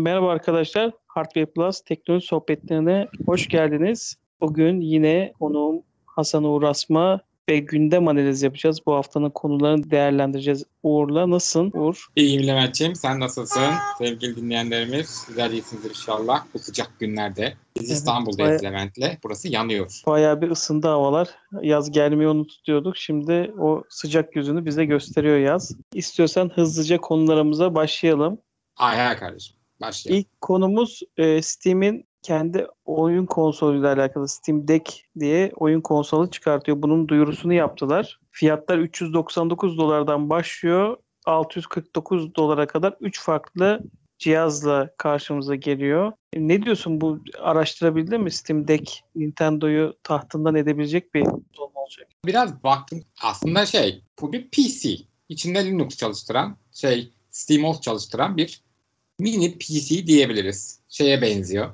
Merhaba arkadaşlar. Hardware Plus teknoloji sohbetlerine hoş geldiniz. Bugün yine konuğum Hasan Uğur Asma ve gündem analizi yapacağız. Bu haftanın konularını değerlendireceğiz. Uğur'la nasılsın Uğur? İyiyim Levent'ciğim. Sen nasılsın? Sevgili dinleyenlerimiz. Güzel iyisinizdir inşallah bu sıcak günlerde. Biz Evet, İstanbul'dayız baya- Levent'le. Burası yanıyor. Bayağı bir ısındı havalar. Yaz gelmeyi onu tutuyorduk. Şimdi o sıcak yüzünü bize gösteriyor yaz. İstiyorsan hızlıca konularımıza başlayalım. Ay hay kardeşim. Başlayalım. İlk konumuz e, Steam'in kendi oyun konsoluyla alakalı Steam Deck diye oyun konsolu çıkartıyor. Bunun duyurusunu yaptılar. Fiyatlar 399 dolardan başlıyor. 649 dolara kadar 3 farklı cihazla karşımıza geliyor. E, Ne diyorsun bu araştırabildin mi Steam Deck Nintendo'yu tahtından edebilecek bir konsol olacak? Biraz baktım. Aslında şey bu bir PC. İçinde Linux çalıştıran şey SteamOS çalıştıran bir mini PC diyebiliriz. Şeye benziyor.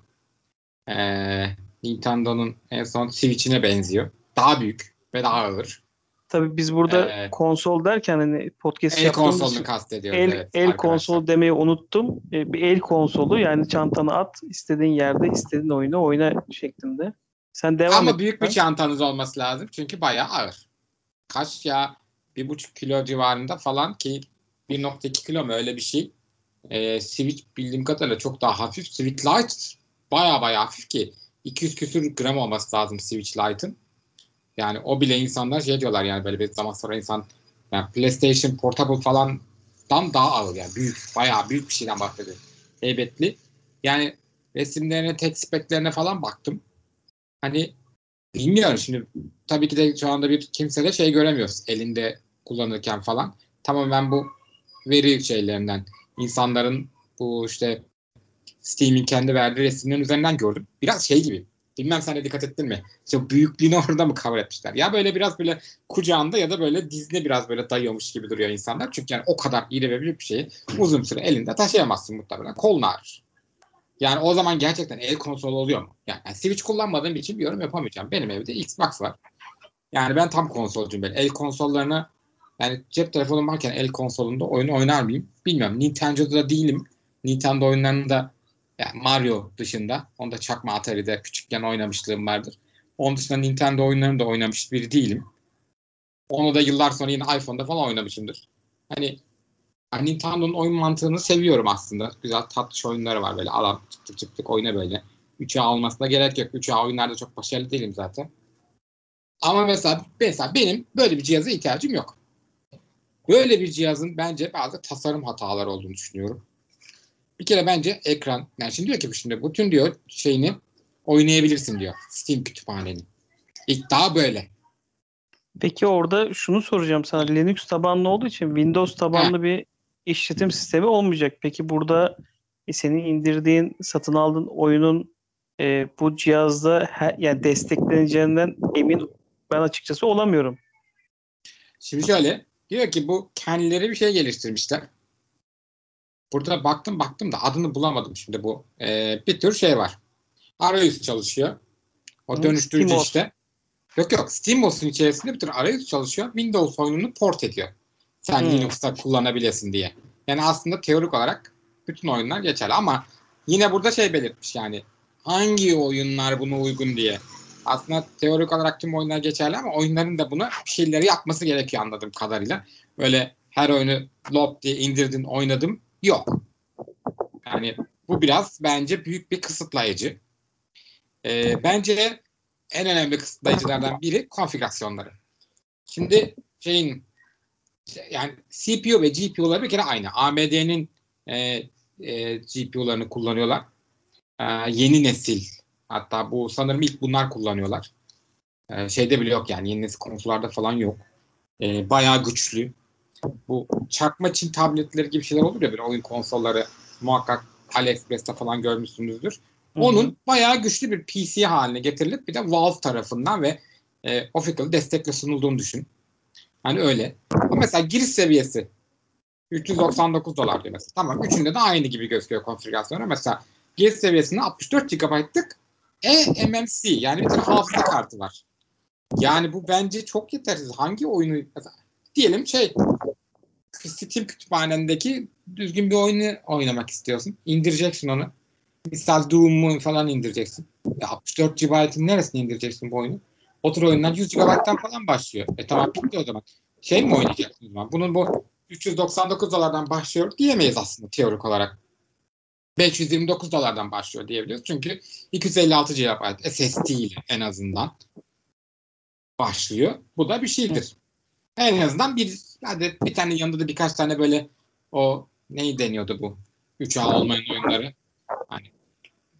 Ee, Nintendo'nun en son Switch'ine benziyor. Daha büyük ve daha ağır. Tabii biz burada Evet. konsol derken hani podcast El konsolunu için- kastediyoruz. El, evet, el arkadaşlar. konsolu demeyi unuttum. E, bir el konsolu yani çantanı at istediğin yerde istediğin oyunu oyna şeklinde. Sen devam Ama et. büyük bir lütfen. çantanız olması lazım çünkü bayağı ağır. Kaç ya? Bir buçuk kilo civarında falan ki 1.2 kilo mu öyle bir şey. Ee, Switch bildiğim kadarıyla çok daha hafif. Switch Lite bayağı bayağı hafif ki 200 küsür gram olması lazım Switch Lite'ın. Yani o bile insanlar şey diyorlar yani böyle bir zaman sonra insan yani PlayStation Portable falandan daha ağır yani büyük bayağı büyük bir şeyden bahsediyorum. Heybetli. Yani resimlerine, tek speklerine falan baktım. Hani bilmiyorum şimdi tabii ki de şu anda bir kimse de şey göremiyoruz elinde kullanırken falan. Tamamen bu veri şeylerinden insanların bu işte Steam'in kendi verdiği resimlerin üzerinden gördüm. Biraz şey gibi. Bilmem sen de dikkat ettin mi? İşte büyüklüğünü orada mı cover etmişler? Ya böyle biraz böyle kucağında ya da böyle dizine biraz böyle dayıyormuş gibi duruyor insanlar. Çünkü yani o kadar iri ve büyük bir şeyi uzun süre elinde taşıyamazsın muhtemelen. Kolun ağrır. Yani o zaman gerçekten el konsolu oluyor mu? Yani, yani Switch kullanmadığım için bir yorum yapamayacağım. Benim evde Xbox var. Yani ben tam konsolcuyum ben. El konsollarına yani cep telefonum varken el konsolunda oyun oynar mıyım? Bilmiyorum. Nintendo'da değilim. Nintendo oyunlarında yani Mario dışında onu da çakma Atari'de küçükken oynamışlığım vardır. Onun dışında Nintendo oyunlarını da oynamış biri değilim. Onu da yıllar sonra yine iPhone'da falan oynamışımdır. Hani Nintendo'nun oyun mantığını seviyorum aslında. Güzel tatlış oyunları var böyle. Alan çık tık çık tık oyna böyle. 3A olmasına gerek yok. 3A oyunlarda çok başarılı değilim zaten. Ama mesela, mesela benim böyle bir cihaza ihtiyacım yok. Böyle bir cihazın bence bazı tasarım hataları olduğunu düşünüyorum. Bir kere bence ekran, yani şimdi diyor ki şimdi bütün diyor şeyini oynayabilirsin diyor. Steam kütüphaneni. İddia böyle. Peki orada şunu soracağım sana. Linux tabanlı olduğu için Windows tabanlı bir işletim sistemi olmayacak. Peki burada e, senin indirdiğin, satın aldığın oyunun e, bu cihazda he- yani destekleneceğinden emin ben açıkçası olamıyorum. Şimdi şöyle diyor ki bu kendileri bir şey geliştirmişler. Burada baktım baktım da adını bulamadım şimdi bu. Ee, bir tür şey var. Arayüz çalışıyor. O dönüştürücü SteamOS. işte. Yok yok SteamOS'un içerisinde bir tür arayüz çalışıyor. Windows oyununu port ediyor. Sen Hmm. Linux'ta kullanabilesin diye. Yani aslında teorik olarak bütün oyunlar geçerli ama yine burada şey belirtmiş yani hangi oyunlar buna uygun diye. Aslında teorik olarak tüm oyunlar geçerli ama oyunların da buna bir şeyleri yapması gerekiyor anladığım kadarıyla. Böyle her oyunu lop diye indirdin oynadım yok. Yani bu biraz bence büyük bir kısıtlayıcı. Ee, bence en önemli kısıtlayıcılardan biri konfigürasyonları. Şimdi şeyin yani CPU ve GPU'ları bir kere aynı. AMD'nin e, e, GPU'larını kullanıyorlar. E, yeni nesil. Hatta bu sanırım ilk bunlar kullanıyorlar. E, şeyde bile yok yani yeni nesil konsollarda falan yok. E, bayağı güçlü. Bu çakma Çin tabletleri gibi şeyler olur ya bir oyun konsolları muhakkak AliExpress'te falan görmüşsünüzdür. Onun bayağı güçlü bir PC haline getirilip bir de Valve tarafından ve e, official destekle sunulduğunu düşün. Hani öyle. Ama mesela giriş seviyesi 399 dolar diyor mesela. Tamam. Üçünde de aynı gibi gözüküyor konfigürasyonu. Mesela giriş seviyesinde 64 GB'lık eMMC yani bir tür hafıza kartı var. Yani bu bence çok yetersiz. Hangi oyunu diyelim şey Steam kütüphanendeki düzgün bir oyunu oynamak istiyorsun. İndireceksin onu. Misal Doom'u falan indireceksin. Ya 64 GB'ın neresine indireceksin bu oyunu? Otur oyunlar 100 GB'dan falan başlıyor. E tamam bitti o zaman. Şey mi oynayacaksın o zaman? Bunun bu 399 dolardan başlıyor diyemeyiz aslında teorik olarak. 529 dolardan başlıyor diyebiliyoruz. Çünkü 256 GB SSD ile en azından başlıyor. Bu da bir şeydir. En azından bir hadi bir tane yanında da birkaç tane böyle o neyi deniyordu bu? 3A olmayan oyunları. Hani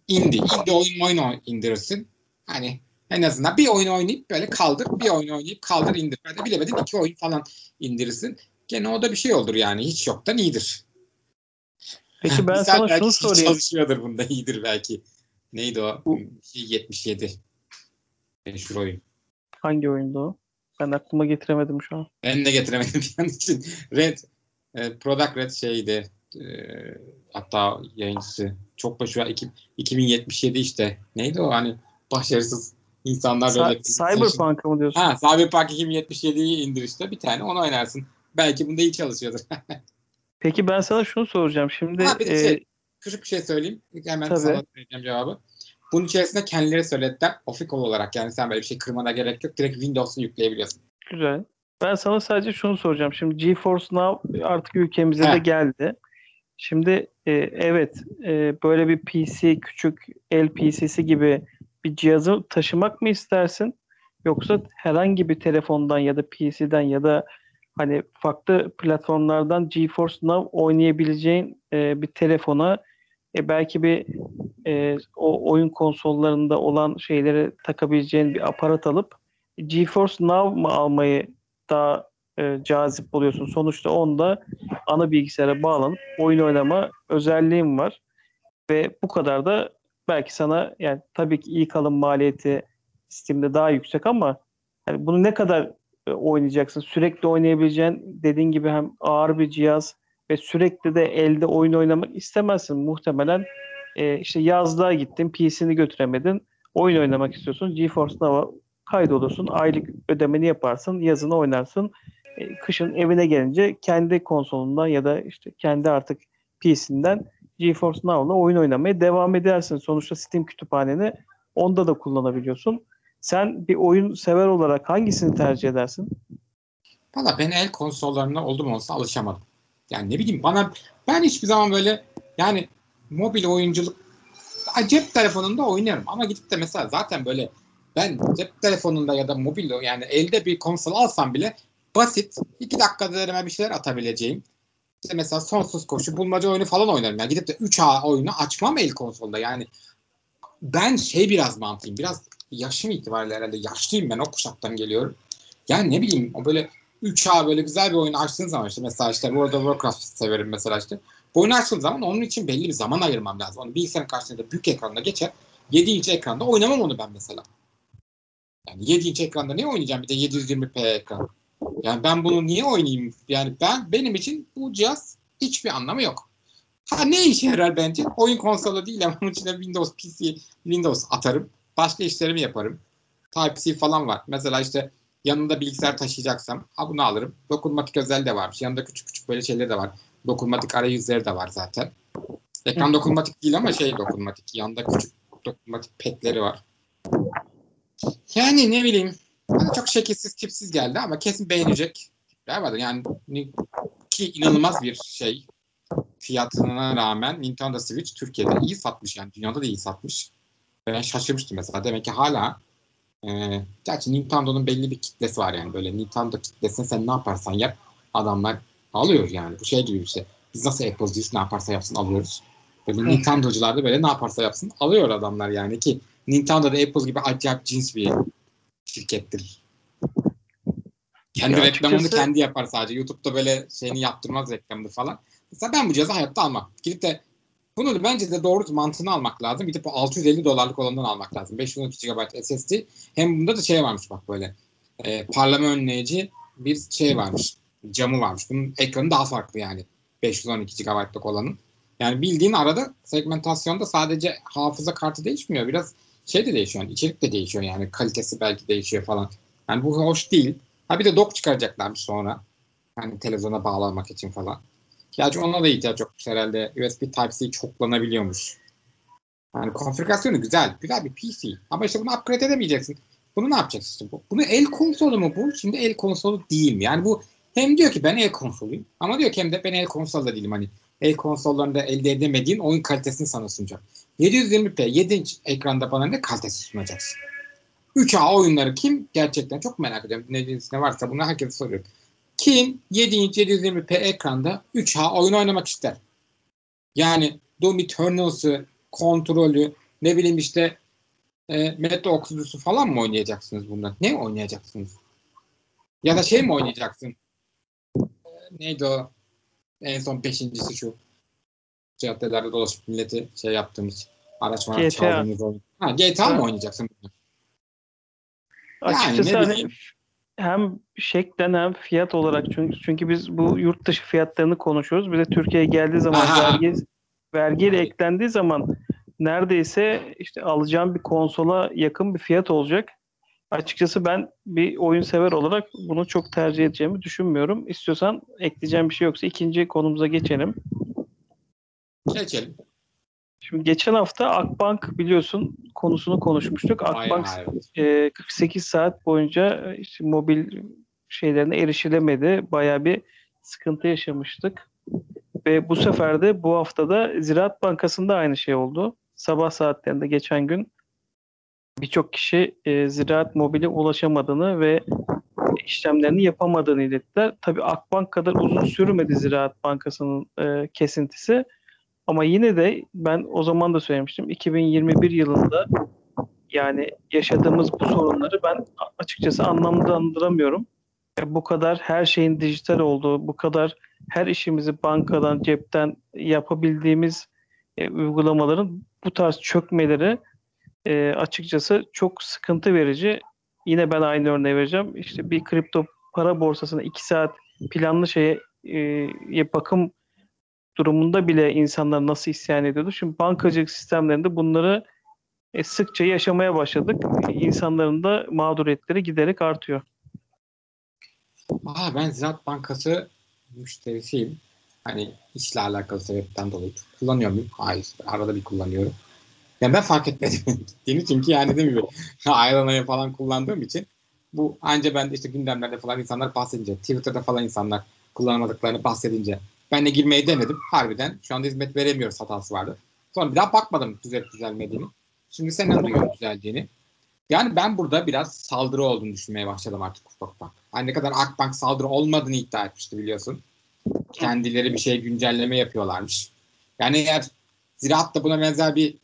indi. indi oyun oyun indirirsin. Hani en azından bir oyun oynayıp böyle kaldır. Bir oyun oynayıp kaldır indir. Hadi bilemedin iki oyun falan indirirsin. Gene o da bir şey olur yani. Hiç yoktan iyidir. Peki ben sana şunu sorayım. Çalışıyordur bunda iyidir belki. Neydi o? Bu... 77. Meşhur oyun. Hangi oyundu o? Ben aklıma getiremedim şu an. Ben de getiremedim an için. Red, e, Product Red şeydi. E, hatta yayıncısı. Çok başarılı. 2077 işte. Neydi o hani başarısız insanlar Sa- böyle. Cyberpunk'ı mı diyorsun? Ha, Cyberpunk 2077'yi indir işte. Bir tane onu oynarsın. Belki bunda iyi çalışıyordur. Peki ben sana şunu soracağım. Şimdi ha, bir e, şey, küçük bir şey söyleyeyim. Hemen tabii. sana vereceğim cevabı. Bunun içerisinde kendileri söylediler. Official olarak yani sen böyle bir şey kırmana gerek yok. Direkt Windows'unu yükleyebiliyorsun. Güzel. Ben sana sadece şunu soracağım. Şimdi GeForce Now artık ülkemize He. de geldi. Şimdi e, evet e, böyle bir PC küçük el PC'si gibi bir cihazı taşımak mı istersin? Yoksa herhangi bir telefondan ya da PC'den ya da hani farklı platformlardan GeForce Now oynayabileceğin e, bir telefona e, belki bir e, o oyun konsollarında olan şeyleri takabileceğin bir aparat alıp GeForce Now mı almayı daha e, cazip buluyorsun. Sonuçta onda ana bilgisayara bağlanıp oyun oynama özelliğim var. Ve bu kadar da belki sana yani tabii ki iyi kalın maliyeti Steam'de daha yüksek ama yani bunu ne kadar oynayacaksın? Sürekli oynayabileceğin dediğin gibi hem ağır bir cihaz ve sürekli de elde oyun oynamak istemezsin. Muhtemelen e, işte yazlığa gittin, PC'ni götüremedin. Oyun oynamak istiyorsun. GeForce Now'a kaydolursun. Aylık ödemeni yaparsın. Yazını oynarsın. E, kışın evine gelince kendi konsolundan ya da işte kendi artık PC'nden GeForce Now'la oyun oynamaya devam edersin. Sonuçta Steam kütüphaneni onda da kullanabiliyorsun. Sen bir oyun sever olarak hangisini tercih edersin? Valla ben el konsollarına oldum olsa alışamadım. Yani ne bileyim bana ben hiçbir zaman böyle yani mobil oyunculuk cep telefonunda oynarım ama gidip de mesela zaten böyle ben cep telefonunda ya da mobil yani elde bir konsol alsam bile basit iki dakikada derime bir şeyler atabileceğim. İşte mesela sonsuz koşu bulmaca oyunu falan oynarım. Yani gidip de 3A oyunu açmam el konsolda. Yani ben şey biraz mantığım. Biraz yaşım itibariyle herhalde yaşlıyım ben o kuşaktan geliyorum. Yani ne bileyim o böyle 3A böyle güzel bir oyun açtığın zaman işte mesela işte World of Warcraft severim mesela işte. Bu oyunu açtığım zaman onun için belli bir zaman ayırmam lazım. Onu bilgisayarın karşısında büyük ekranda geçer. 7 inç ekranda oynamam onu ben mesela. Yani 7 inç ekranda ne oynayacağım bir de 720p ekran. Yani ben bunu niye oynayayım? Yani ben benim için bu cihaz hiçbir anlamı yok. Ha ne işe yarar bence? Oyun konsolu değil ama onun içine Windows PC, Windows atarım. Başka işlerimi yaparım. Type-C falan var. Mesela işte yanında bilgisayar taşıyacaksam ha bunu alırım. Dokunmatik özel de varmış. Yanında küçük küçük böyle şeyler de var. Dokunmatik arayüzleri de var zaten. Ekran dokunmatik değil ama şey dokunmatik. Yanında küçük dokunmatik petleri var. Yani ne bileyim. Hani çok şekilsiz tipsiz geldi ama kesin beğenecek. Var yani ki inanılmaz bir şey. Fiyatına rağmen Nintendo Switch Türkiye'de iyi satmış yani dünyada da iyi satmış. Ben şaşırmıştım mesela. Demek ki hala e, gerçi Nintendo'nun belli bir kitlesi var yani. Böyle Nintendo kitlesine sen ne yaparsan yap adamlar alıyor yani. Bu şey gibi bir şey. Biz nasıl Apple'cıyız ne yaparsa yapsın alıyoruz. Böyle Nintendo'cular da böyle ne yaparsa yapsın alıyor adamlar yani ki Nintendo da Apple gibi acayip cins bir şirkettir. Kendi ya reklamını açıkçası... kendi yapar sadece. YouTube'da böyle şeyini yaptırmaz reklamını falan. Mesela ben bu cihazı hayatta almam. Gidip de bunu bence de doğru mantığını almak lazım. Gidip 650 dolarlık olanından almak lazım. 512 GB SSD. Hem bunda da şey varmış bak böyle. E, parlama önleyici bir şey varmış. Camı varmış. Bunun ekranı daha farklı yani. 512 GB'lık olanın. Yani bildiğin arada segmentasyonda sadece hafıza kartı değişmiyor. Biraz şey de değişiyor. Yani içerik de değişiyor yani. Kalitesi belki değişiyor falan. Yani bu hoş değil. Ha bir de dock çıkaracaklarmış sonra. Hani televizyona bağlamak için falan. Gerçi ona da ihtiyaç yokmuş herhalde. USB Type-C çoklanabiliyormuş. Yani konfigürasyonu güzel. Güzel bir PC. Ama işte bunu upgrade edemeyeceksin. Bunu ne yapacaksın işte bu? Bunu el konsolu mu bu? Şimdi el konsolu değil mi? Yani bu hem diyor ki ben el konsoluyum ama diyor ki hem de ben el konsol da değilim. Hani el konsollarında elde edemediğin oyun kalitesini sana sunacak. 720p 7 inç ekranda bana ne kalitesi sunacaksın? 3A oyunları kim? Gerçekten çok merak ediyorum. Ne, ne varsa bunu herkese soruyorum. Kim 7 inç 720p ekranda 3A oyun oynamak ister? Yani Doom Eternals'ı, kontrolü, ne bileyim işte e, Metro Exodus'u falan mı oynayacaksınız bundan? Ne oynayacaksınız? Ya da şey mi oynayacaksın? E, neydi o? En son beşincisi şu. Caddelerde dolaşıp milleti şey yaptığımız araç var çaldığımız oyun. Ha, GTA mı oynayacaksın? Açıkçası yani, hani hem şeklen hem fiyat olarak çünkü çünkü biz bu yurt dışı fiyatlarını konuşuyoruz. Bir de Türkiye'ye geldiği zaman Aha. vergi vergiyle eklendiği zaman neredeyse işte alacağım bir konsola yakın bir fiyat olacak. Açıkçası ben bir oyun sever olarak bunu çok tercih edeceğimi düşünmüyorum. İstiyorsan ekleyeceğim bir şey yoksa ikinci konumuza geçelim. Geçelim. Şimdi geçen hafta Akbank biliyorsun konusunu konuşmuştuk. Akbank e, 48 saat boyunca işte mobil şeylerine erişilemedi. Bayağı bir sıkıntı yaşamıştık. Ve bu sefer de bu haftada Ziraat Bankası'nda aynı şey oldu. Sabah saatlerinde geçen gün birçok kişi e, Ziraat Mobil'e ulaşamadığını ve işlemlerini yapamadığını ilettiler. Tabii Akbank kadar uzun sürmedi Ziraat Bankası'nın e, kesintisi. Ama yine de ben o zaman da söylemiştim. 2021 yılında yani yaşadığımız bu sorunları ben açıkçası anlamlandıramıyorum. Bu kadar her şeyin dijital olduğu, bu kadar her işimizi bankadan, cepten yapabildiğimiz e, uygulamaların bu tarz çökmeleri e, açıkçası çok sıkıntı verici. Yine ben aynı örneği vereceğim. İşte bir kripto para borsasına 2 saat planlı şeye e, bakım durumunda bile insanlar nasıl isyan ediyordu. Şimdi bankacılık sistemlerinde bunları e, sıkça yaşamaya başladık. İnsanların da mağduriyetleri giderek artıyor. Aa, ben Ziraat Bankası müşterisiyim. Hani işle alakalı sebepten dolayı kullanıyor muyum? Hayır. Arada bir kullanıyorum. Yani ben fark etmedim gittiğini çünkü yani değil mi? Ayranaya falan kullandığım için bu anca ben de işte gündemlerde falan insanlar bahsedince, Twitter'da falan insanlar kullanamadıklarını bahsedince ben de girmeyi denedim. Harbiden şu anda hizmet veremiyoruz hatası vardı. Sonra bir daha bakmadım düzelip düzelmediğini. Şimdi sen anlıyorsun düzeldiğini. Yani ben burada biraz saldırı olduğunu düşünmeye başladım artık ufak ufak. Hani ne kadar Akbank saldırı olmadığını iddia etmişti biliyorsun. Kendileri bir şey güncelleme yapıyorlarmış. Yani eğer Ziraat da buna benzer bir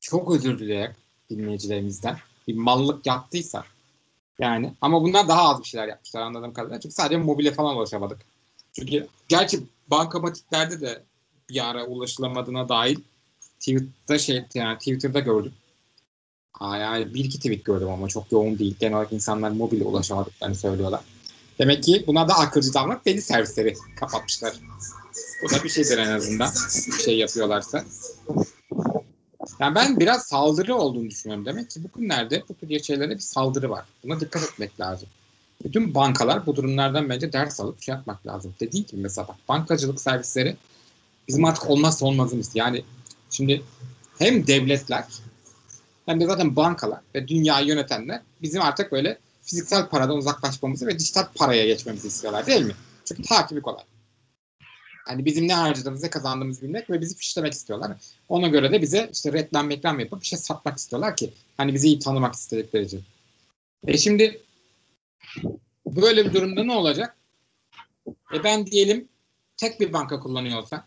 çok özür dileyerek dinleyicilerimizden bir mallık yaptıysa yani ama bunlar daha az bir şeyler yapmışlar anladığım kadarıyla. Çünkü sadece mobile falan ulaşamadık. Çünkü gerçi bankamatiklerde de bir ara ulaşılamadığına dair Twitter'da şey yani Twitter'da gördüm. Aa, yani bir iki tweet gördüm ama çok yoğun değil. Genel olarak insanlar mobile ulaşamadıklarını söylüyorlar. Demek ki buna da akılcı davranıp belli servisleri kapatmışlar. Bu da bir şeydir en azından. Bir şey yapıyorlarsa. Yani ben biraz saldırı olduğunu düşünüyorum. Demek ki bugünlerde bu tür şeylere bir saldırı var. Buna dikkat etmek lazım. Bütün bankalar bu durumlardan bence ders alıp şey yapmak lazım. Dediğim gibi mesela bak, bankacılık servisleri bizim artık olmazsa olmazımız. Yani şimdi hem devletler hem de zaten bankalar ve dünyayı yönetenler bizim artık böyle fiziksel paradan uzaklaşmamızı ve dijital paraya geçmemizi istiyorlar değil mi? Çünkü takibi kolay. Hani bizim ne harcadığımızı, ne kazandığımızı bilmek ve bizi fişlemek istiyorlar. Ona göre de bize işte reklam reklam yapıp bir şey satmak istiyorlar ki hani bizi iyi tanımak istedikleri için. E şimdi böyle bir durumda ne olacak? E ben diyelim tek bir banka kullanıyor olsam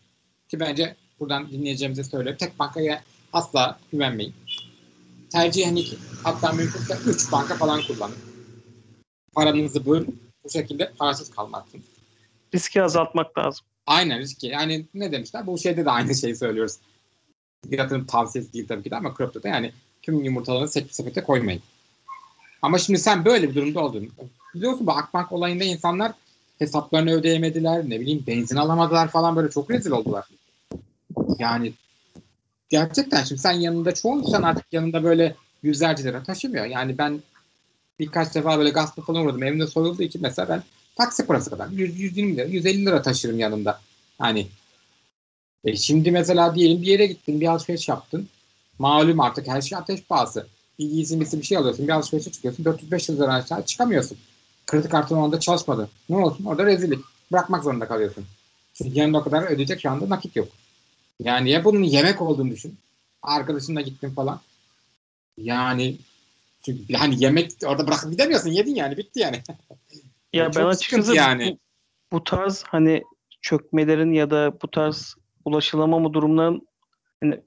ki bence buradan dinleyeceğimize söylüyorum. Tek bankaya asla güvenmeyin. Tercih hani hatta mümkünse 3 banka falan kullanın. Paranızı bölün. Bu şekilde parasız kalmazsınız. Riski azaltmak lazım. Aynen riski. Yani ne demişler? Bu şeyde de aynı şeyi söylüyoruz. Yatırım tavsiyesi değil tabii ki de ama kriptoda yani tüm yumurtalarını sepet sepete koymayın. Ama şimdi sen böyle bir durumda olduğunu biliyorsun bu Akbank olayında insanlar hesaplarını ödeyemediler, ne bileyim benzin alamadılar falan böyle çok rezil oldular. Yani gerçekten şimdi sen yanında çoğu insan artık yanında böyle yüzlerce lira taşımıyor. Yani ben birkaç defa böyle gasp falan uğradım. Evimde soyulduğu için mesela ben taksi parası kadar 100, 120 lira, 150 lira taşırım yanımda. Hani e şimdi mesela diyelim bir yere gittin, bir alışveriş yaptın. Malum artık her şey ateş pahası. Bir izinlisi bir şey alıyorsun, bir alışverişe çıkıyorsun. 400-500 lira aşağı çıkamıyorsun. Kredi kartın onda çalışmadı. Ne olsun? Orada rezillik. Bırakmak zorunda kalıyorsun. Çünkü yanında o kadar ödeyecek şu anda nakit yok. Yani ya bunun yemek olduğunu düşün. Arkadaşınla gittin falan. Yani çünkü hani yemek orada bırakıp gidemiyorsun. Yedin yani. Bitti yani. Ya ben açıkçası yani. bu, bu tarz hani çökmelerin ya da bu tarz ulaşılamama durumların hani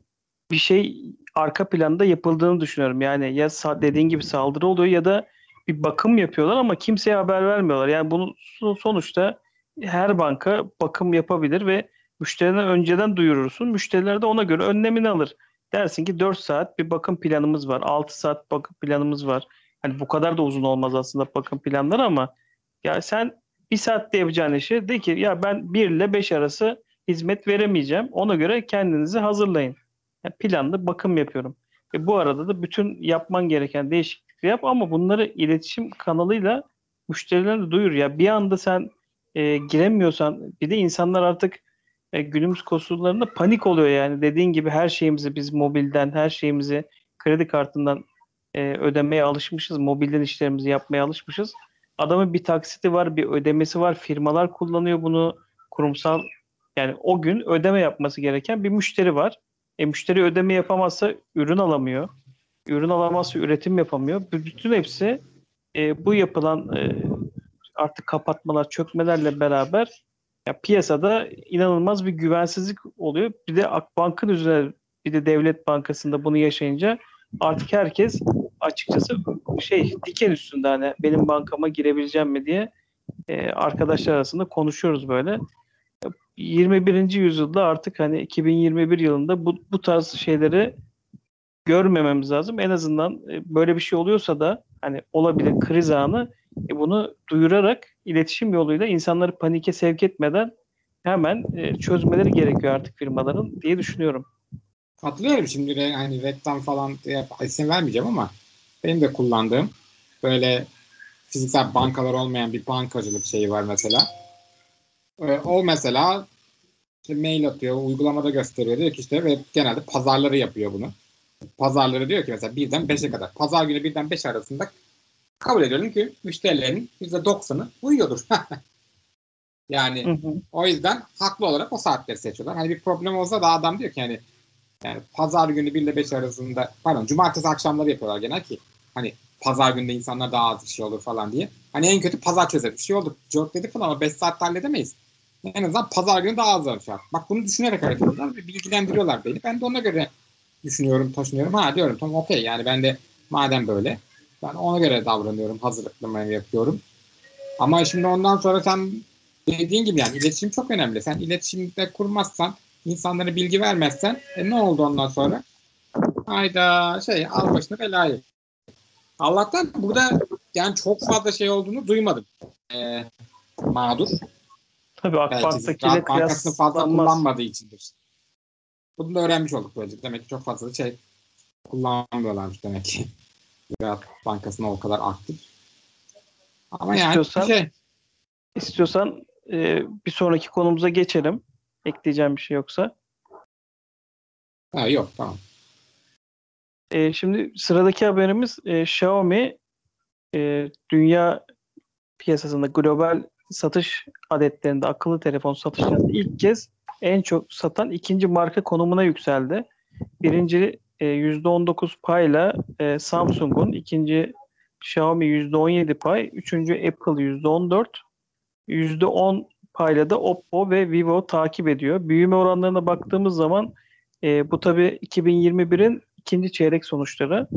bir şey arka planda yapıldığını düşünüyorum. Yani ya dediğin gibi saldırı oluyor ya da bir bakım yapıyorlar ama kimseye haber vermiyorlar. Yani bunu sonuçta her banka bakım yapabilir ve müşterine önceden duyurursun. Müşteriler de ona göre önlemini alır. Dersin ki 4 saat bir bakım planımız var. 6 saat bakım planımız var. Hani bu kadar da uzun olmaz aslında bakım planları ama ya sen bir saatte yapacağın işi de ki ya ben 1 ile 5 arası hizmet veremeyeceğim. Ona göre kendinizi hazırlayın. Yani planlı bakım yapıyorum. E bu arada da bütün yapman gereken değişiklikleri yap ama bunları iletişim kanalıyla müşterilerine duyur. Ya bir anda sen e, giremiyorsan bir de insanlar artık e, günümüz koşullarında panik oluyor yani. Dediğin gibi her şeyimizi biz mobilden, her şeyimizi kredi kartından e, ödemeye alışmışız. Mobilden işlerimizi yapmaya alışmışız. Adamın bir taksiti var, bir ödemesi var. Firmalar kullanıyor bunu. Kurumsal yani o gün ödeme yapması gereken bir müşteri var. E, müşteri ödeme yapamazsa ürün alamıyor. Ürün alamazsa üretim yapamıyor. Bütün hepsi e, bu yapılan e, artık kapatmalar, çökmelerle beraber ya piyasada inanılmaz bir güvensizlik oluyor. Bir de Akbank'ın üzerine bir de Devlet Bankası'nda bunu yaşayınca artık herkes açıkçası şey diken üstünde hani benim bankama girebileceğim mi diye e, arkadaşlar arasında konuşuyoruz böyle. 21. yüzyılda artık hani 2021 yılında bu, bu tarz şeyleri görmememiz lazım. En azından e, böyle bir şey oluyorsa da hani olabilir kriz anı e, bunu duyurarak iletişim yoluyla insanları panike sevk etmeden hemen e, çözmeleri gerekiyor artık firmaların diye düşünüyorum. Katılıyorum şimdi hani reklam falan diye isim vermeyeceğim ama benim de kullandığım böyle fiziksel bankalar olmayan bir bankacılık şeyi var mesela. Ee, o mesela işte mail atıyor, uygulamada gösteriyor. Diyor ki işte ve genelde pazarları yapıyor bunu. Pazarları diyor ki mesela birden beşe kadar. Pazar günü birden beş arasında kabul ediyorum ki müşterilerin %90'ı uyuyordur. yani hı hı. o yüzden haklı olarak o saatleri seçiyorlar. Hani bir problem olsa da adam diyor ki hani yani pazar günü 1 ile 5 arasında pardon cumartesi akşamları yapıyorlar genel ki hani pazar günde insanlar daha az bir şey olur falan diye. Hani en kötü pazar çözer bir şey olur. Çok dedi falan ama 5 saatte halledemeyiz. En azından pazar günü daha az çalışacak. Bak bunu düşünerek hareket ediyorlar ve bilgilendiriyorlar beni. Ben de ona göre düşünüyorum, taşınıyorum. Ha diyorum tamam okey yani ben de madem böyle ben ona göre davranıyorum, hazırlıklarımı yapıyorum. Ama şimdi ondan sonra sen dediğin gibi yani iletişim çok önemli. Sen iletişimde kurmazsan, insanlara bilgi vermezsen e ne oldu ondan sonra? Hayda şey al başına belayı. Allah'tan burada yani çok fazla şey olduğunu duymadım. Ee, mağdur. Tabii Akbank'takiyle Bankasını fazla kullanmadığı içindir. Bunu da öğrenmiş olduk böylece. Demek ki çok fazla şey kullanmıyorlarmış demek ki. Ziraat Bankası'na o kadar aktif. Ama yani istiyorsan, şey. istiyorsan e, bir sonraki konumuza geçelim. Ekleyeceğim bir şey yoksa. Ha, yok tamam. E, şimdi sıradaki haberimiz e, Xiaomi e, dünya piyasasında global satış adetlerinde akıllı telefon satışlarında ilk kez en çok satan ikinci marka konumuna yükseldi. Birinci e, %19 payla e, Samsung'un, ikinci Xiaomi %17 pay, üçüncü Apple %14, %10 payla da Oppo ve Vivo takip ediyor. Büyüme oranlarına baktığımız zaman e, bu tabi 2021'in ikinci çeyrek sonuçları.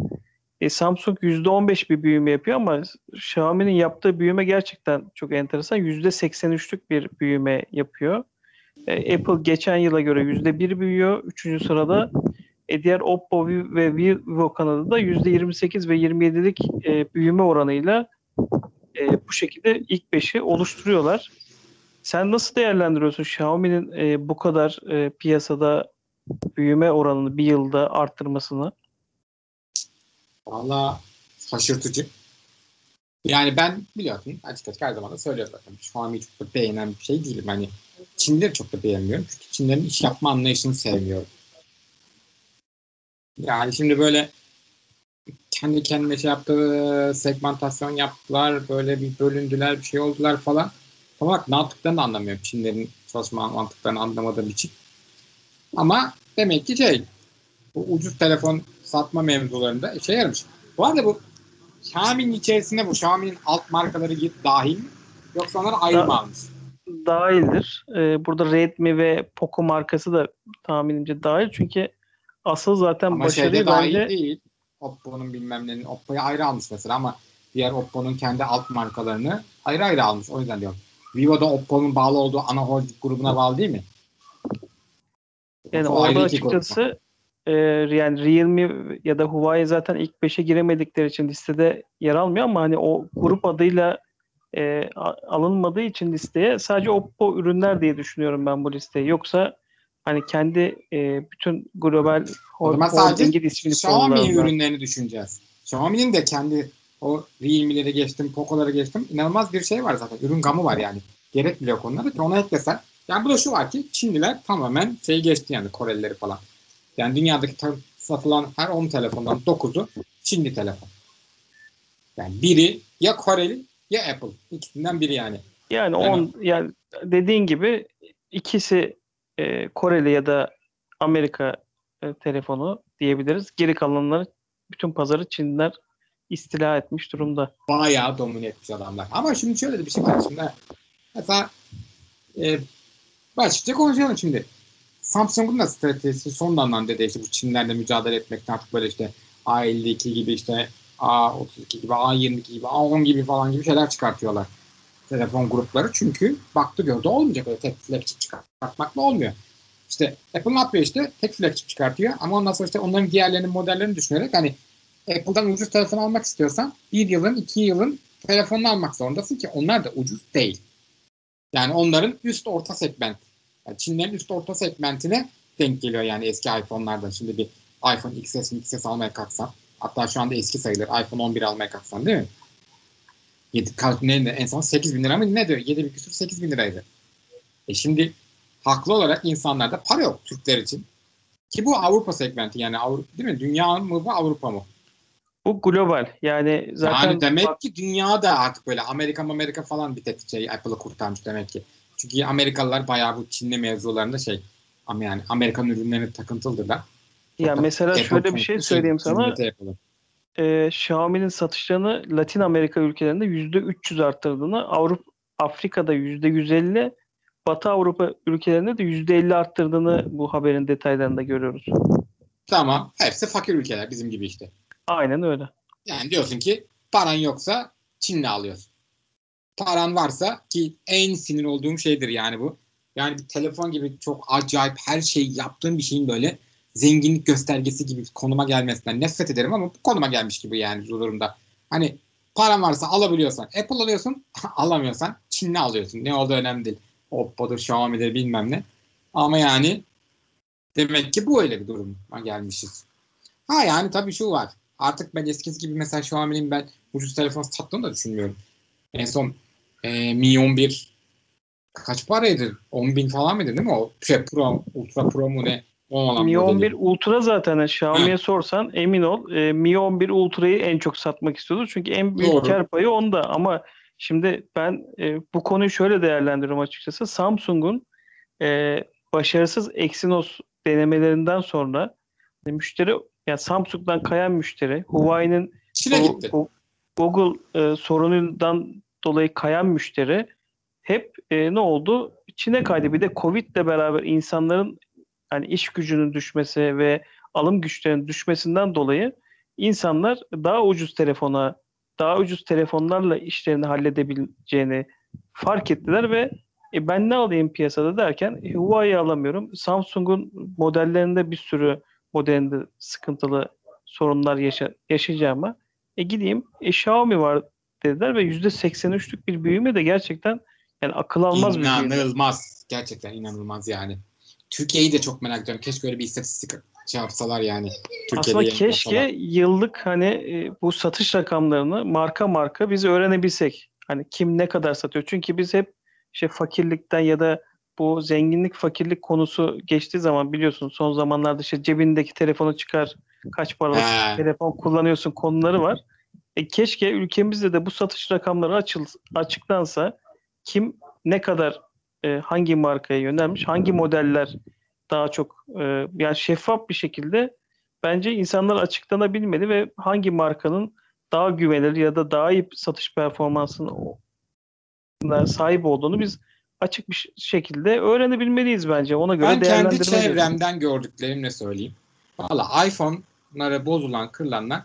E, Samsung %15 bir büyüme yapıyor ama Xiaomi'nin yaptığı büyüme gerçekten çok enteresan. %83'lük bir büyüme yapıyor. E, Apple geçen yıla göre %1 büyüyor. Üçüncü sırada e, diğer Oppo ve Vivo kanadı da %28 ve 27'lik e, büyüme oranıyla e, bu şekilde ilk beşi oluşturuyorlar. Sen nasıl değerlendiriyorsun Xiaomi'nin e, bu kadar e, piyasada büyüme oranını bir yılda arttırmasını? Valla şaşırtıcı. Yani ben biliyorsun açık açık her zaman da söylüyorum zaten. Xiaomi'yi çok da beğenen bir şey değilim. Hani Çinlileri çok da beğenmiyorum. Çünkü Çinlerin iş yapma anlayışını sevmiyorum. Yani şimdi böyle kendi kendine şey yaptı, segmentasyon yaptılar, böyle bir bölündüler, bir şey oldular falan. Ama ne yaptıklarını anlamıyorum. Çinlerin çalışma mantıklarını anlamadığım için. Ama demek ki şey, bu ucuz telefon satma mevzularında işe yaramış. Bu arada bu Xiaomi'nin içerisinde bu Xiaomi'nin alt markaları dahil mi? Yoksa onlar ayrı Da- mı almış? Dahildir. Ee, burada Redmi ve Poco markası da tahminimce dahil. Çünkü asıl zaten Ama başarıyı dahil bence değil. Oppo'nun bilmem nenin Oppo'yu ayrı almış mesela ama diğer Oppo'nun kendi alt markalarını ayrı ayrı almış. O yüzden diyorum. Vivo da Oppo'nun bağlı olduğu ana holding grubuna bağlı değil mi? yani Oppo orada açıkçası e, yani Realme ya da Huawei zaten ilk 5'e giremedikleri için listede yer almıyor ama hani o grup adıyla e, alınmadığı için listeye sadece Oppo ürünler diye düşünüyorum ben bu listeyi. Yoksa hani kendi e, bütün global holdingin ismini Xiaomi ürünlerini düşüneceğiz. Xiaomi'nin de kendi o Realme'leri geçtim, Poco'ları geçtim. İnanılmaz bir şey var zaten. Ürün gamı var yani. Gerek bile yok onlara ki ona eklesen. Yani bu da şu var ki Çinliler tamamen şey geçti yani Korelileri falan. Yani dünyadaki satılan her 10 telefondan 9'u Çinli telefon. Yani biri ya Koreli ya Apple. İkisinden biri yani. Yani Yani- on yani dediğin gibi ikisi e, Koreli ya da Amerika e, telefonu diyebiliriz. Geri kalanları bütün pazarı Çinliler istila etmiş durumda. bayağı domine etmiş adamlar. Ama şimdi şöyle bir şey var şimdi. Mesela e, başlıca konuşalım şimdi. Samsung'un da stratejisi son dönemde değişti. Bu Çinlerle mücadele etmekten artık böyle işte A52 gibi işte A32 gibi A22 gibi A10 gibi falan gibi şeyler çıkartıyorlar. Telefon grupları. Çünkü baktı gördü olmayacak öyle tek flagship çıkartmakla olmuyor. İşte Apple ne yapıyor işte? Tek flagship çıkartıyor ama ondan sonra işte onların diğerlerinin modellerini düşünerek hani Apple'dan ucuz telefon almak istiyorsan bir yılın, iki yılın telefonunu almak zorundasın ki onlar da ucuz değil. Yani onların üst orta segment. Yani Çinlerin üst orta segmentine denk geliyor yani eski iPhone'lardan. Şimdi bir iPhone XS, XS almaya kalksan hatta şu anda eski sayılır. iPhone 11 almaya kalksan değil mi? 7, kal- ne, ne, en son 8 bin lira mı ne diyor? 7 bin küsur 8 bin liraydı. E şimdi haklı olarak insanlarda para yok Türkler için. Ki bu Avrupa segmenti yani Avrupa değil mi? Dünya mı bu Avrupa mı? Bu global. Yani zaten yani demek ki dünyada artık böyle Amerika Amerika falan bir tek şey Apple'ı kurtarmış demek ki. Çünkü Amerikalılar bayağı bu Çinli mevzularında şey ama yani Amerikan ürünlerine takıntılıdırlar. ya mesela Apple şöyle bir şey söyleyeyim sana. hizmete yapılır. e, Xiaomi'nin satışlarını Latin Amerika ülkelerinde %300 arttırdığını, Avrupa Afrika'da %150, Batı Avrupa ülkelerinde de %50 arttırdığını bu haberin detaylarında görüyoruz. Tamam. Hepsi fakir ülkeler bizim gibi işte. Aynen öyle. Yani diyorsun ki paran yoksa Çin'le alıyorsun. Paran varsa ki en sinir olduğum şeydir yani bu. Yani bir telefon gibi çok acayip her şeyi yaptığın bir şeyin böyle zenginlik göstergesi gibi konuma gelmesinden nefret ederim ama bu konuma gelmiş gibi yani bu durumda. Hani paran varsa alabiliyorsan Apple alıyorsun, alamıyorsan Çin'le alıyorsun. Ne olduğu önemli değil. Oppo'dur, Xiaomi'dir bilmem ne. Ama yani demek ki bu öyle bir duruma gelmişiz. Ha yani tabii şu var. Artık ben eskisi gibi mesela Xiaomi'nin ben ucuz telefon sattığını da düşünmüyorum. En son e, Mi 11 kaç paraydı? 10 bin falan mıydı değil mi o? Şey, Pro, Ultra Pro mu ne? O Mi modeli. 11 Ultra zaten Xiaomi'ye sorsan emin ol e, Mi 11 Ultra'yı en çok satmak istiyordu. Çünkü en büyük Doğru. kar payı onda ama şimdi ben e, bu konuyu şöyle değerlendiriyorum açıkçası. Samsung'un e, başarısız Exynos denemelerinden sonra müşteri yani Samsung'dan kayan müşteri, Huawei'nin Google e, sorunundan dolayı kayan müşteri hep e, ne oldu? Çin'e kaydı. Bir de Covid'le beraber insanların hani iş gücünün düşmesi ve alım güçlerinin düşmesinden dolayı insanlar daha ucuz telefona, daha ucuz telefonlarla işlerini halledebileceğini fark ettiler ve e, ben ne alayım piyasada derken e, Huawei alamıyorum. Samsung'un modellerinde bir sürü modelinde sıkıntılı sorunlar yaşa- yaşayacağıma e gideyim e, Xiaomi var dediler ve %83'lük bir büyüme de gerçekten yani akıl almaz bir büyüme. İnanılmaz. Gerçekten inanılmaz yani. Türkiye'yi de çok merak ediyorum. Keşke öyle bir istatistik şey yapsalar yani. Türkiye'de Aslında keşke yapsalar. yıllık hani e, bu satış rakamlarını marka marka biz öğrenebilsek. Hani kim ne kadar satıyor. Çünkü biz hep işte fakirlikten ya da bu zenginlik fakirlik konusu geçtiği zaman biliyorsun son zamanlarda işte cebindeki telefonu çıkar kaç paralık He. telefon kullanıyorsun konuları var. E keşke ülkemizde de bu satış rakamları açıl, açıklansa kim ne kadar e, hangi markaya yönelmiş, hangi modeller daha çok e, yani şeffaf bir şekilde bence insanlar açıklanabilmeli ve hangi markanın daha güvenilir ya da daha iyi satış performansına sahip olduğunu biz açık bir şekilde öğrenebilmeliyiz bence. Ona göre ben kendi çevremden gördüklerimle söyleyeyim. Valla iPhone'lara bozulan, kırılanlar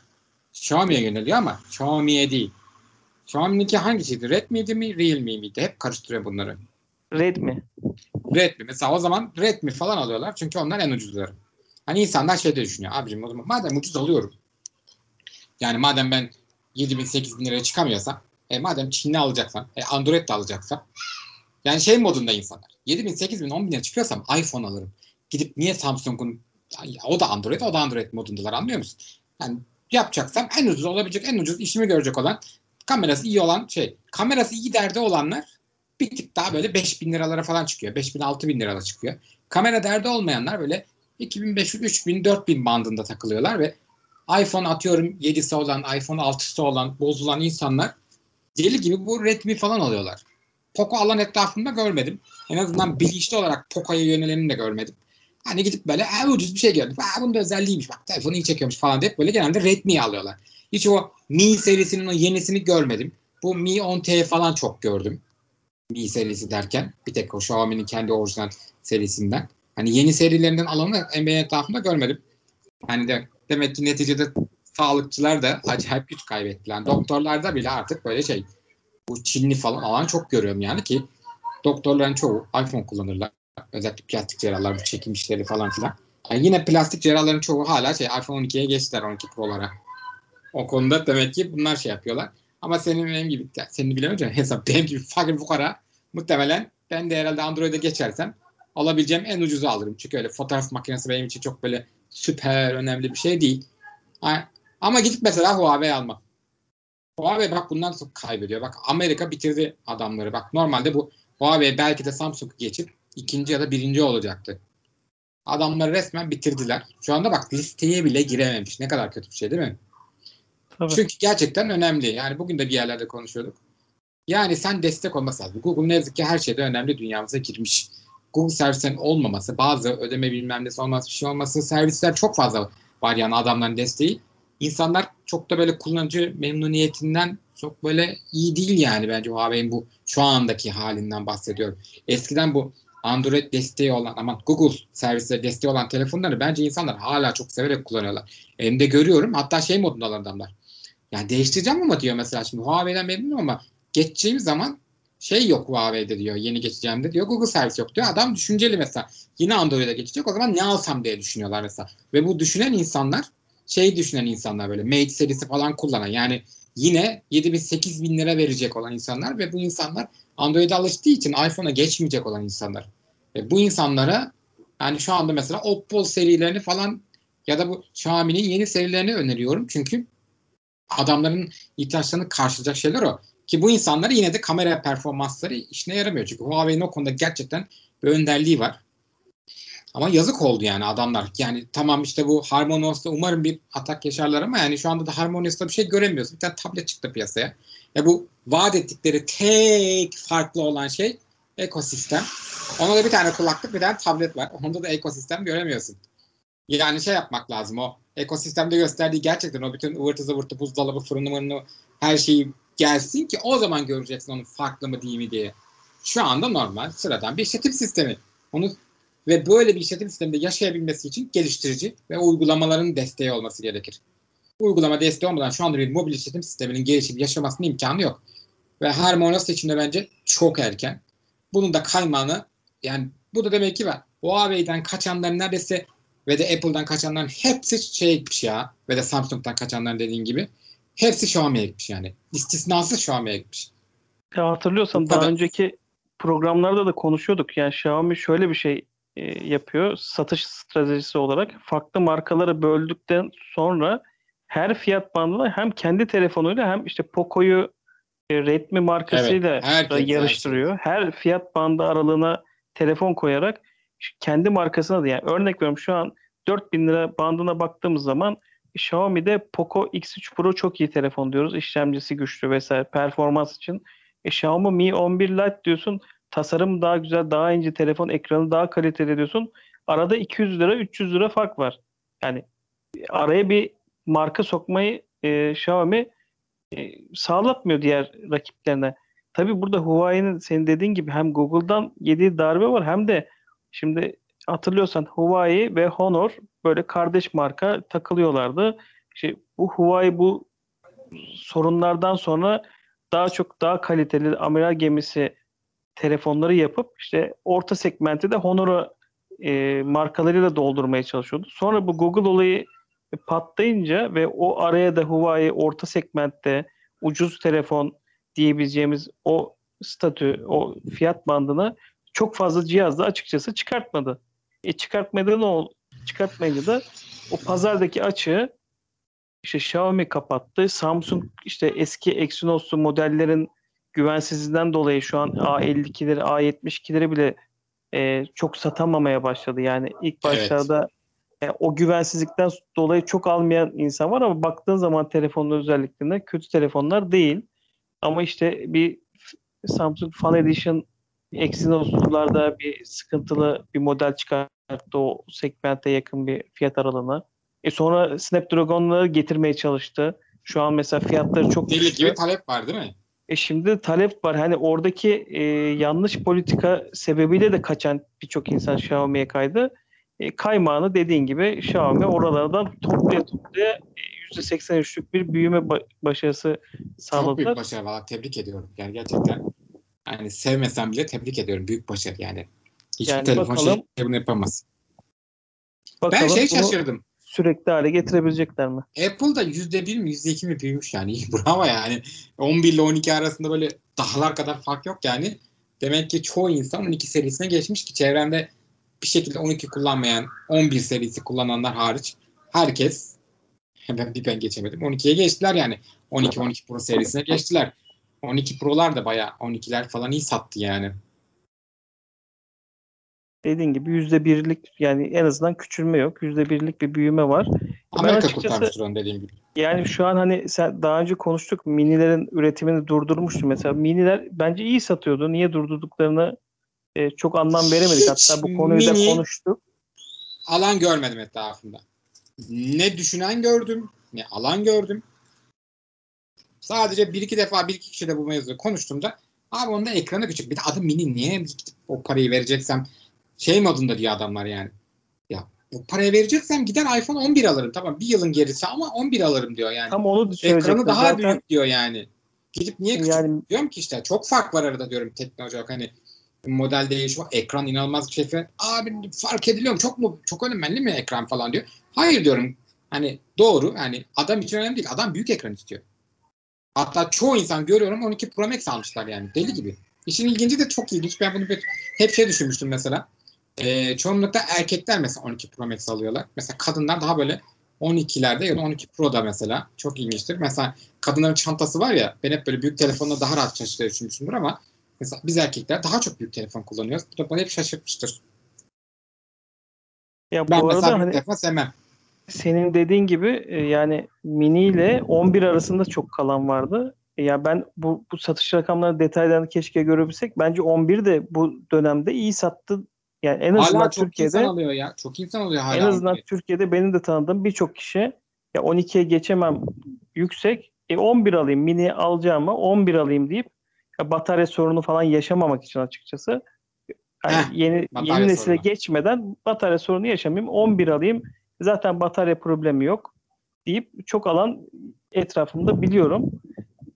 Xiaomi'ye yöneliyor ama Xiaomi'ye değil. Xiaomi'ninki hangisiydi? Redmi'ydi mi? Realme miydi? Hep karıştırıyor bunları. Redmi. Redmi. Mesela o zaman Redmi falan alıyorlar. Çünkü onlar en ucuzları. Hani insanlar şey de düşünüyor. Abicim o zaman madem ucuz alıyorum. Yani madem ben 7 bin 8 bin liraya çıkamıyorsam e, madem Çinli alacaksam e, Android de alacaksam yani şey modunda insanlar. 7 bin 8 bin 10 bin liraya çıkıyorsam iPhone alırım. Gidip niye Samsung'un o da Android o da Android modundalar anlıyor musun? Yani yapacaksam en ucuz olabilecek en ucuz işimi görecek olan kamerası iyi olan şey. Kamerası iyi derdi olanlar bir tık daha böyle 5000 liralara falan çıkıyor. 5000 6000 liralara çıkıyor. Kamera derdi olmayanlar böyle 2500 3000 4000 bandında takılıyorlar ve iPhone atıyorum 7'si olan, iPhone 6'sı olan, bozulan insanlar deli gibi bu Redmi falan alıyorlar. Poco alan etrafında görmedim. En azından bilinçli olarak Poco'ya yönelenini de görmedim. Hani gidip böyle e, ucuz bir şey gördüm. Aa, bunun da özelliğiymiş bak telefonu iyi çekiyormuş falan deyip böyle genelde Redmi'yi alıyorlar. Hiç o Mi serisinin o yenisini görmedim. Bu Mi 10T falan çok gördüm. Mi serisi derken bir tek o Xiaomi'nin kendi orijinal serisinden. Hani yeni serilerinden alanı benim etrafında görmedim. Hani de demek ki neticede sağlıkçılar da acayip güç kaybettiler. doktorlarda bile artık böyle şey bu Çinli falan alan çok görüyorum yani ki doktorların çoğu iPhone kullanırlar. Özellikle plastik cerrahlar bu çekim işleri falan filan. Yani yine plastik cerrahların çoğu hala şey iPhone 12'ye geçtiler 12 Pro'lara. O konuda demek ki bunlar şey yapıyorlar. Ama senin benim gibi, seni bilemeyeceğim hesap benim gibi fakir fukara muhtemelen ben de herhalde Android'e geçersem alabileceğim en ucuzu alırım. Çünkü öyle fotoğraf makinesi benim için çok böyle süper önemli bir şey değil. Ama gidip mesela Huawei almak. Huawei bak bundan çok kaybediyor. Bak Amerika bitirdi adamları. Bak normalde bu Huawei belki de Samsung'u geçip ikinci ya da birinci olacaktı. Adamları resmen bitirdiler. Şu anda bak listeye bile girememiş. Ne kadar kötü bir şey değil mi? Tabii. Çünkü gerçekten önemli. Yani bugün de bir yerlerde konuşuyorduk. Yani sen destek olması lazım. Google ne yazık ki her şeyde önemli dünyamıza girmiş. Google servislerin olmaması, bazı ödeme bilmem nesi olması, bir şey olması, servisler çok fazla var yani adamların desteği. İnsanlar çok da böyle kullanıcı memnuniyetinden çok böyle iyi değil yani bence Huawei'in bu şu andaki halinden bahsediyorum. Eskiden bu Android desteği olan ama Google servisleri desteği olan telefonları bence insanlar hala çok severek kullanıyorlar. Hem de görüyorum hatta şey modundalar adamlar. Yani değiştireceğim ama diyor mesela şimdi Huawei'den memnunum ama geçeceğim zaman şey yok Huawei'de diyor yeni geçeceğimde diyor Google servis yok diyor. Adam düşünceli mesela yine Android'e geçecek o zaman ne alsam diye düşünüyorlar mesela. Ve bu düşünen insanlar şey düşünen insanlar böyle Mate serisi falan kullanan yani yine 7 bin 8 bin lira verecek olan insanlar ve bu insanlar Android'e alıştığı için iPhone'a geçmeyecek olan insanlar. Ve bu insanlara yani şu anda mesela Oppo serilerini falan ya da bu Xiaomi'nin yeni serilerini öneriyorum. Çünkü adamların ihtiyaçlarını karşılayacak şeyler o. Ki bu insanlara yine de kamera performansları işine yaramıyor. Çünkü Huawei'nin o konuda gerçekten bir önderliği var. Ama yazık oldu yani adamlar. Yani tamam işte bu HarmonyOS'ta umarım bir atak yaşarlar ama yani şu anda da HarmonyOS'ta bir şey göremiyoruz. Bir tane tablet çıktı piyasaya. Ya bu vaat ettikleri tek farklı olan şey ekosistem. Ona da bir tane kulaklık bir tane tablet var. Onda da ekosistem göremiyorsun. Yani şey yapmak lazım o ekosistemde gösterdiği gerçekten o bütün ıvırtı zıvırtı buzdolabı fırını mırını her şeyi gelsin ki o zaman göreceksin onun farklı mı değil mi diye. Şu anda normal sıradan bir işletim sistemi. Onu ve böyle bir işletim sisteminde yaşayabilmesi için geliştirici ve uygulamaların desteği olması gerekir. Uygulama desteği olmadan şu anda bir mobil işletim sisteminin gelişip yaşamasının imkanı yok. Ve Harmony seçimde bence çok erken. Bunun da kaymağını yani bu da demek ki var. Huawei'den kaçanların neredeyse ve de Apple'dan kaçanların hepsi şey gitmiş ya. Ve de Samsung'dan kaçanların dediğin gibi. Hepsi Xiaomi'ye gitmiş yani. İstisnasız Xiaomi'ye gitmiş. Ya hatırlıyorsan daha önceki programlarda da konuşuyorduk. Yani Xiaomi şöyle bir şey e, yapıyor satış stratejisi olarak. Farklı markaları böldükten sonra her fiyat bandına hem kendi telefonuyla hem işte Poco'yu Redmi markasıyla Evet, herkes, yarıştırıyor. Her fiyat bandı aralığına telefon koyarak kendi markasına da yani örnek veriyorum şu an 4000 lira bandına baktığımız zaman Xiaomi'de Poco X3 Pro çok iyi telefon diyoruz. İşlemcisi güçlü vesaire performans için. E, Xiaomi Mi 11 Lite diyorsun. Tasarım daha güzel, daha ince telefon, ekranı daha kaliteli diyorsun. Arada 200 lira, 300 lira fark var. Yani araya bir marka sokmayı e, Xiaomi sağlatmıyor diğer rakiplerine. Tabii burada Huawei'nin senin dediğin gibi hem Google'dan yediği darbe var hem de şimdi hatırlıyorsan Huawei ve Honor böyle kardeş marka takılıyorlardı. İşte bu Huawei bu sorunlardan sonra daha çok daha kaliteli amiral gemisi telefonları yapıp işte orta segmenti de Honor'u e, markalarıyla doldurmaya çalışıyordu. Sonra bu Google olayı patlayınca ve o araya da Huawei orta segmentte ucuz telefon diyebileceğimiz o statü, o fiyat bandını çok fazla cihazda açıkçası çıkartmadı. E çıkartmadı ne oldu? Çıkartmayınca da o pazardaki açığı işte Xiaomi kapattı. Samsung işte eski Exynos'lu modellerin güvensizliğinden dolayı şu an A52'leri, A72'leri bile e, çok satamamaya başladı. Yani ilk başlarda e, o güvensizlikten dolayı çok almayan insan var ama baktığın zaman telefonun özelliklerine kötü telefonlar değil. Ama işte bir Samsung Fan Edition Exynos'larda bir sıkıntılı bir model çıkarttı o segmente yakın bir fiyat aralığına. E sonra Snapdragon'ları getirmeye çalıştı. Şu an mesela fiyatları çok Deli gibi talep var değil mi? E şimdi talep var. Hani oradaki e, yanlış politika sebebiyle de kaçan birçok insan Xiaomi'ye kaydı. E, kaymağını dediğin gibi Xiaomi oralardan toplaya toplaya %83'lük bir büyüme başarısı sağladılar. Çok büyük başarı valla tebrik ediyorum. Yani gerçekten yani sevmesem bile tebrik ediyorum. Büyük başarı yani. Hiçbir yani telefon bakalım, şey bunu yapamaz. Bakalım, ben şey şaşırdım. Sürekli hale getirebilecekler mi? Apple'da %1 mi %2 mi büyümüş yani. Bravo yani. 11 ile 12 arasında böyle dağlar kadar fark yok yani. Demek ki çoğu insan 12 serisine geçmiş ki çevremde bir şekilde 12 kullanmayan 11 serisi kullananlar hariç herkes ben bir ben geçemedim. 12'ye geçtiler yani. 12 12 Pro serisine geçtiler. 12 Pro'lar da bayağı 12'ler falan iyi sattı yani. Dediğin gibi yüzde birlik yani en azından küçülme yok. Yüzde birlik bir büyüme var. Amerika kurtarmıştır onu dediğim gibi. Yani şu an hani sen daha önce konuştuk minilerin üretimini durdurmuştu mesela. Miniler bence iyi satıyordu. Niye durdurduklarını e, çok anlam veremedik. Hiç Hatta bu konuyu da konuştuk. Alan görmedim etrafında. Ne düşünen gördüm, ne alan gördüm. Sadece bir iki defa bir iki kişi de bu mevzuyu konuştuğumda abi onda ekranı küçük. Bir de adı mini niye o parayı vereceksem şey modunda diye adamlar yani. Ya bu parayı vereceksem gider iPhone 11 alırım. Tamam bir yılın gerisi ama 11 alırım diyor yani. Tam onu Ekranı daha zaten... büyük diyor yani. Gidip niye küçük yani... diyorum ki işte çok fark var arada diyorum teknoloji olarak hani model değişimi ekran inanılmaz bir şey abi fark ediliyor mu çok mu çok önemli mi ekran falan diyor. Hayır diyorum hani doğru hani adam için önemli değil adam büyük ekran istiyor. Hatta çoğu insan görüyorum 12 Pro Max almışlar yani deli gibi. İşin ilginci de çok ilginç. Ben bunu hep şey düşünmüştüm mesela. Ee, çoğunlukla erkekler mesela 12 Pro Max alıyorlar. Mesela kadınlar daha böyle 12'lerde ya da 12 Pro'da mesela. Çok ilginçtir. Mesela kadınların çantası var ya ben hep böyle büyük telefonla daha rahat çalıştığı düşünmüşümdür ama mesela biz erkekler daha çok büyük telefon kullanıyoruz. Bu da bana hep şaşırtmıştır. Ya bu ben arada mesela hani, telefon sevmem. Senin dediğin gibi e, yani mini ile 11 arasında çok kalan vardı. E, ya ben bu, bu satış rakamlarını detaylarını keşke görebilsek. Bence 11 de bu dönemde iyi sattı yani en azından hala çok Türkiye'de insan alıyor ya. Çok insan alıyor hala. En azından alıyor. Türkiye'de benim de tanıdığım birçok kişi ya 12'ye geçemem yüksek. E 11 alayım mini alacağıma 11 alayım deyip batarya sorunu falan yaşamamak için açıkçası yani Heh, yeni yeni nesile sorunu. geçmeden batarya sorunu yaşamayayım 11 alayım. Zaten batarya problemi yok deyip çok alan etrafımda biliyorum.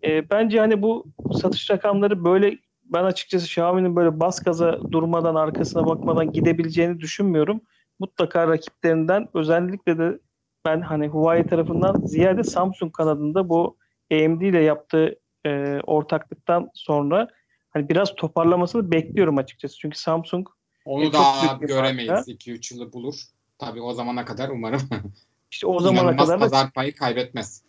E, bence hani bu satış rakamları böyle ben açıkçası Xiaomi'nin böyle bas gaza durmadan arkasına bakmadan gidebileceğini düşünmüyorum. Mutlaka rakiplerinden özellikle de ben hani Huawei tarafından ziyade Samsung kanadında bu AMD ile yaptığı e, ortaklıktan sonra hani biraz toparlamasını bekliyorum açıkçası. Çünkü Samsung Onu E, çok da büyük bir göremeyiz. marka. 2-3 yılı bulur. Tabii o zamana kadar umarım İşte o zamana inanılmaz kadar da pazar payı kaybetmez.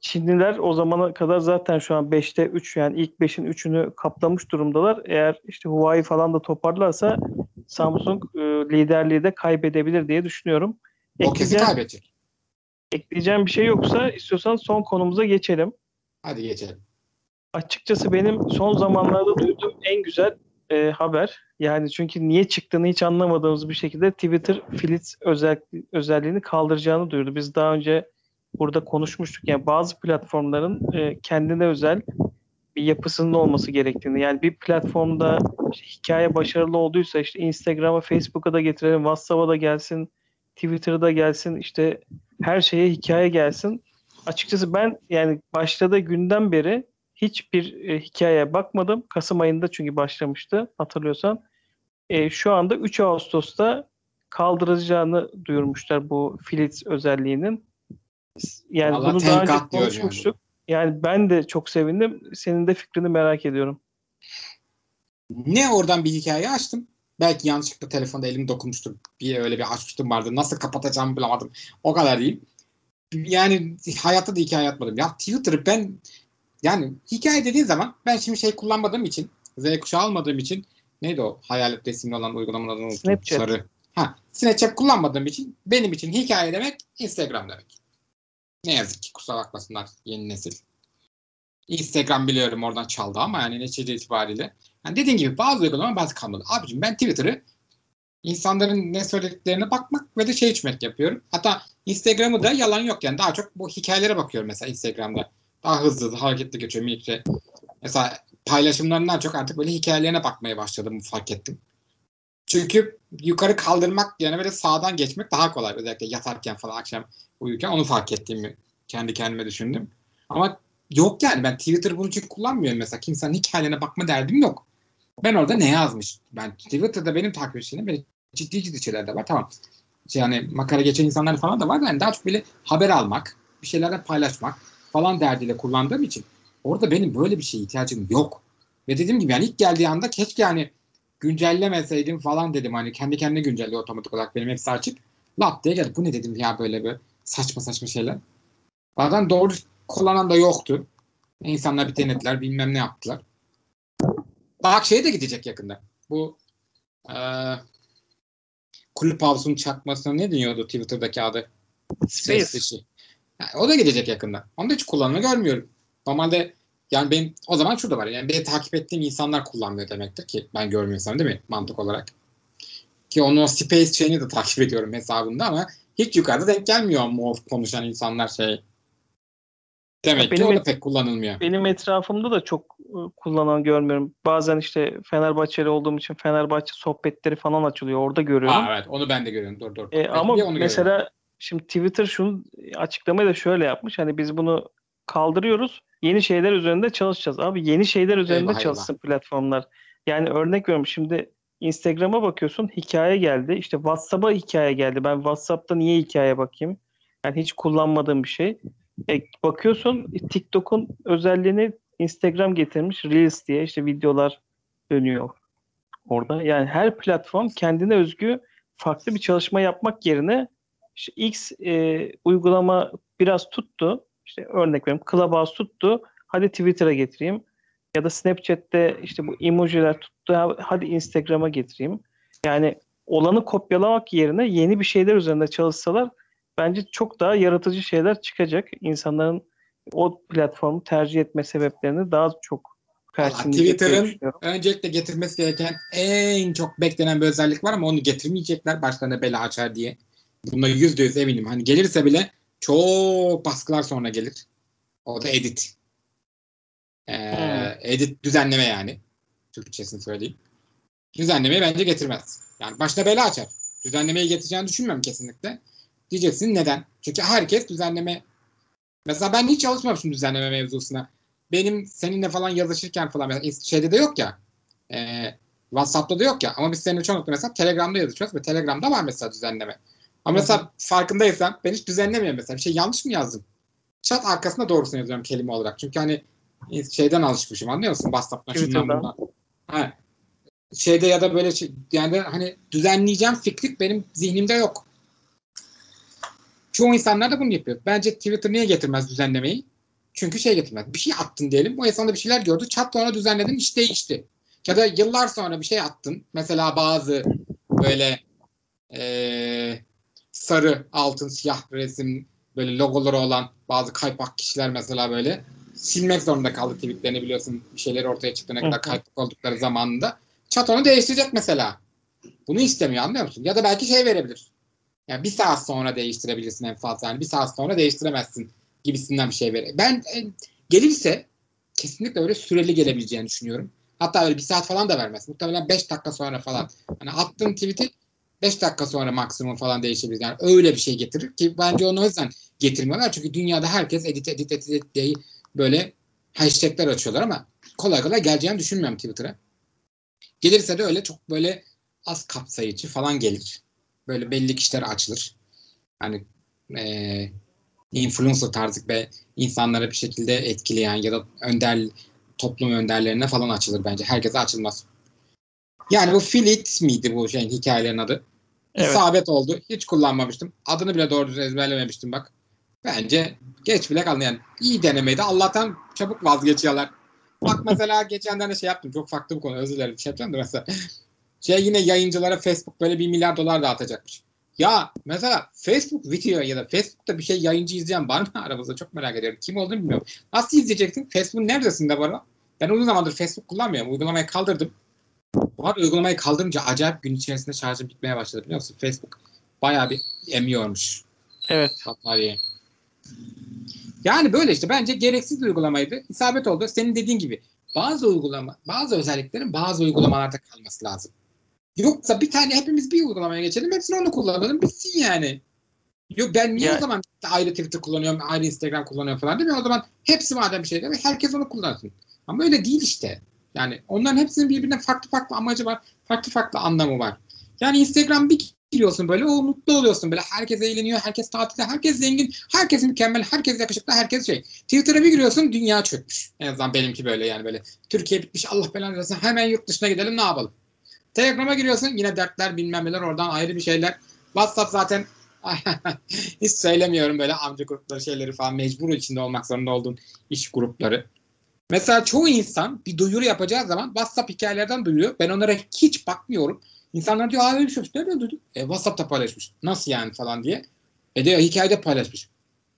Çinliler o zamana kadar zaten şu an 5'te 3 yani ilk 5'in 3'ünü kaplamış durumdalar. Eğer işte Huawei falan da toparlarsa Samsung e, liderliği de kaybedebilir diye düşünüyorum. O kesin Ekleyeceğim, kaybedecek. ekleyeceğim bir şey yoksa istiyorsan son konumuza geçelim. Hadi geçelim. Açıkçası benim son zamanlarda duyduğum en güzel e, haber. Yani çünkü niye çıktığını hiç anlamadığımız bir şekilde Twitter Flits özel, özelliğini kaldıracağını duyurdu. Biz daha önce burada konuşmuştuk. Yani bazı platformların e, kendine özel bir yapısının olması gerektiğini. Yani bir platformda işte hikaye başarılı olduysa işte Instagram'a, Facebook'a da getirelim, WhatsApp'a da gelsin, Twitter'a da gelsin, işte her şeye hikaye gelsin. Açıkçası ben yani başladığı günden beri hiçbir e, hikayeye bakmadım. Kasım ayında çünkü başlamıştı hatırlıyorsan. E, şu anda 3 Ağustos'ta kaldıracağını duyurmuşlar bu Flits özelliğinin. Yani Vallahi bunu daha önce diyor yani. konuşmuştuk. Yani ben de çok sevindim. Senin de fikrini merak ediyorum. Ne oradan bir hikaye açtım. Belki yanlışlıkla telefonda elim dokunmuştur. Bir öyle bir açmıştım vardı. Nasıl kapatacağımı bulamadım. O kadar diyeyim. Yani hayatta da hikaye atmadım. Ya Twitter'ı ben yani hikaye dediğin zaman ben şimdi şey kullanmadığım için Z kuşağı almadığım için neydi o hayalet resimli olan uygulamanın adını unuttum. Snapchat. Sarı. Ha, Snapchat kullanmadığım için benim için hikaye demek Instagram demek. Ne yazık ki kusura bakmasınlar yeni nesil. Instagram biliyorum oradan çaldı ama yani netice itibariyle. Yani dediğim gibi bazı uygulama bazı kalmadı. Abicim ben Twitter'ı insanların ne söylediklerine bakmak ve de şey içmek yapıyorum. Hatta Instagram'ı da yalan yok yani daha çok bu hikayelere bakıyorum mesela Instagram'da. Daha hızlı, hızlı hareketli geçiyor minikçe. Mesela paylaşımlarından çok artık böyle hikayelerine bakmaya başladım fark ettim. Çünkü yukarı kaldırmak yani böyle sağdan geçmek daha kolay. Özellikle yatarken falan akşam uyurken onu fark ettiğimi kendi kendime düşündüm. Ama yok yani ben Twitter bunun için kullanmıyorum mesela. Kimsenin hikayelerine bakma derdim yok. Ben orada ne yazmış? Ben Twitter'da benim takipçilerim böyle ciddi ciddi şeyler de var. Tamam. Yani makara geçen insanlar falan da var. Yani daha çok böyle haber almak, bir şeylerden paylaşmak falan derdiyle kullandığım için orada benim böyle bir şeye ihtiyacım yok. Ve dediğim gibi yani ilk geldiği anda keşke yani güncellemeseydim falan dedim. Hani kendi kendine güncelliyor otomatik olarak benim hepsi açık. Lap diye geldi. Bu ne dedim ya böyle böyle saçma saçma şeyler. Bazen doğru kullanan da yoktu. İnsanlar bir denediler bilmem ne yaptılar. Bak şeye de gidecek yakında. Bu eee kulüp havuzunun çakmasına ne deniyordu Twitter'daki adı? Ses Space. dışı. Yani o da gidecek yakında. Onu da hiç kullanımı görmüyorum. Normalde yani benim o zaman şurada var. Yani beni takip ettiğim insanlar kullanmıyor demektir ki ben görmüyorsam değil mi mantık olarak. Ki onu o Space şeyini de takip ediyorum hesabında ama hiç yukarıda denk gelmiyor o konuşan insanlar şey. Demek ki Benim o da pek kullanılmıyor. Benim etrafımda da çok e, kullanan görmüyorum. Bazen işte Fenerbahçeli olduğum için Fenerbahçe sohbetleri falan açılıyor. Orada görüyorum. Ha, evet onu ben de görüyorum. Dur dur. E, ama mesela görüyorum. Şimdi Twitter şunu açıklamayı da şöyle yapmış. Hani biz bunu kaldırıyoruz. Yeni şeyler üzerinde çalışacağız. Abi yeni şeyler üzerinde Eyvah, çalışsın platformlar. Yani örnek veriyorum şimdi Instagram'a bakıyorsun hikaye geldi. İşte WhatsApp'a hikaye geldi. Ben WhatsApp'ta niye hikaye bakayım? Yani hiç kullanmadığım bir şey. E, bakıyorsun TikTok'un özelliğini Instagram getirmiş Reels diye işte videolar dönüyor orada. Yani her platform kendine özgü farklı bir çalışma yapmak yerine işte X e, uygulama biraz tuttu. İşte örnek veriyorum Clubhouse tuttu. Hadi Twitter'a getireyim. Ya da Snapchat'te işte bu emojiler tuttu. ha- Hadi Instagram'a getireyim. Yani olanı kopyalamak yerine yeni bir şeyler üzerinde çalışsalar bence çok daha yaratıcı şeyler çıkacak. İnsanların o platformu tercih etme sebeplerini daha çok Twitter'ın öncelikle getirmesi gereken en çok beklenen bir özellik var ama onu getirmeyecekler başlarına bela açar diye. Bunda yüzde yüz eminim. Hani gelirse bile çok baskılar sonra gelir. O da edit. Ee, Hmm. Edit düzenleme yani. Türkçesini söyleyeyim. Düzenlemeyi bence getirmez. Yani başına bela açar. Düzenlemeyi getireceğini düşünmüyorum kesinlikle. Diyeceksin neden? Çünkü herkes düzenleme Mesela ben hiç çalışmamışım düzenleme mevzusuna. Benim seninle falan yazışırken falan mesela şeyde de yok ya. E, WhatsApp'ta da yok ya. Ama biz seninle çoğunlukla mesela Telegram'da yazışıyoruz ve Telegram'da var mesela düzenleme. Ama mesela farkındaysan ben hiç düzenlemiyorum mesela. Bir şey yanlış mı yazdım? Chat arkasında doğrusunu yazıyorum kelime olarak. Çünkü hani şeyden alışmışım anlıyor musun? WhatsApp'tan şundan bundan. Ha. şeyde ya da böyle şey, yani hani düzenleyeceğim fikri benim zihnimde yok. Çoğu insanlar da bunu yapıyor. Bence Twitter niye getirmez düzenlemeyi? Çünkü şey getirmez. Bir şey attın diyelim. O insan da bir şeyler gördü. Çat sonra düzenledin iş değişti. Ya da yıllar sonra bir şey attın. Mesela bazı böyle ee, sarı, altın, siyah resim böyle logoları olan bazı kaypak kişiler mesela böyle silmek zorunda kaldı tweetlerini biliyorsun bir şeyler ortaya çıktığına kadar kaypak oldukları zamanında. Chat onu değiştirecek mesela. Bunu istemiyor anlıyor musun? Ya da belki şey verebilir. Yani bir saat sonra değiştirebilirsin en fazla. Yani bir saat sonra değiştiremezsin gibisinden bir şey verir. Ben e, gelirse kesinlikle öyle süreli gelebileceğini düşünüyorum. Hatta öyle bir saat falan da vermez. Muhtemelen 5 dakika sonra falan. Hani attığın tweet'i 5 dakika sonra maksimum falan değişebilir. Yani öyle bir şey getirir ki bence onu o yüzden getirmiyorlar. Çünkü dünyada herkes edit edit edit, edit diye böyle hashtagler açıyorlar ama kolay kolay geleceğini düşünmüyorum Twitter'a. Gelirse de öyle çok böyle az kapsayıcı falan gelir. Böyle belli kişiler açılır. Hani e, influencer tarzı ve insanlara bir şekilde etkileyen ya da önder toplum önderlerine falan açılır bence. Herkese açılmaz. Yani bu Filit miydi bu şeyin hikayelerin adı? Evet. İsabet oldu. Hiç kullanmamıştım. Adını bile doğru düzgün ezberlememiştim bak. Bence geç bile kaldı yani. İyi denemeydi. Allah'tan çabuk vazgeçiyorlar. Bak mesela geçenden de şey yaptım. Çok farklı bir konu. Özür dilerim. Şey yapacağım da mesela. Şey yine yayıncılara Facebook böyle bir milyar dolar dağıtacakmış. Ya mesela Facebook video ya da Facebook'ta bir şey yayıncı izleyen var mı aramızda? Çok merak ediyorum. Kim olduğunu bilmiyorum. Nasıl izleyeceksin? Facebook'un neredesinde var o? Ben uzun zamandır Facebook kullanmıyorum. Uygulamayı kaldırdım. Bu arada uygulamayı kaldırınca acayip gün içerisinde şarjım bitmeye başladı biliyor musun? Facebook bayağı bir emiyormuş. Evet. Bataryayı. Yani böyle işte bence gereksiz bir uygulamaydı. İsabet oldu. Senin dediğin gibi bazı uygulama, bazı özelliklerin bazı uygulamalarda kalması lazım. Yoksa bir tane hepimiz bir uygulamaya geçelim. Hepsini onu kullanalım. Bitsin yani. Yok ben niye yani, o zaman ayrı Twitter kullanıyorum, ayrı Instagram kullanıyorum falan değil mi? O zaman hepsi madem bir şey değil mi? Herkes onu kullansın. Ama öyle değil işte. Yani onların hepsinin birbirine farklı farklı amacı var. Farklı farklı anlamı var. Yani Instagram bir giriyorsun böyle o mutlu oluyorsun böyle. Herkes eğleniyor herkes tatilde herkes zengin herkes mükemmel herkes yakışıklı herkes şey. Twitter'a bir giriyorsun dünya çökmüş. En azından benimki böyle yani böyle. Türkiye bitmiş Allah belanı versin hemen yurt dışına gidelim ne yapalım? Telegram'a giriyorsun yine dertler bilmem neler oradan ayrı bir şeyler. WhatsApp zaten hiç söylemiyorum böyle amca grupları şeyleri falan mecbur içinde olmak zorunda olduğun iş grupları Mesela çoğu insan bir duyuru yapacağı zaman WhatsApp hikayelerden duyuyor. Ben onlara hiç bakmıyorum. İnsanlar diyor abi bir şey nereden duydun? E, WhatsApp'ta paylaşmış. Nasıl yani falan diye. E de hikayede paylaşmış.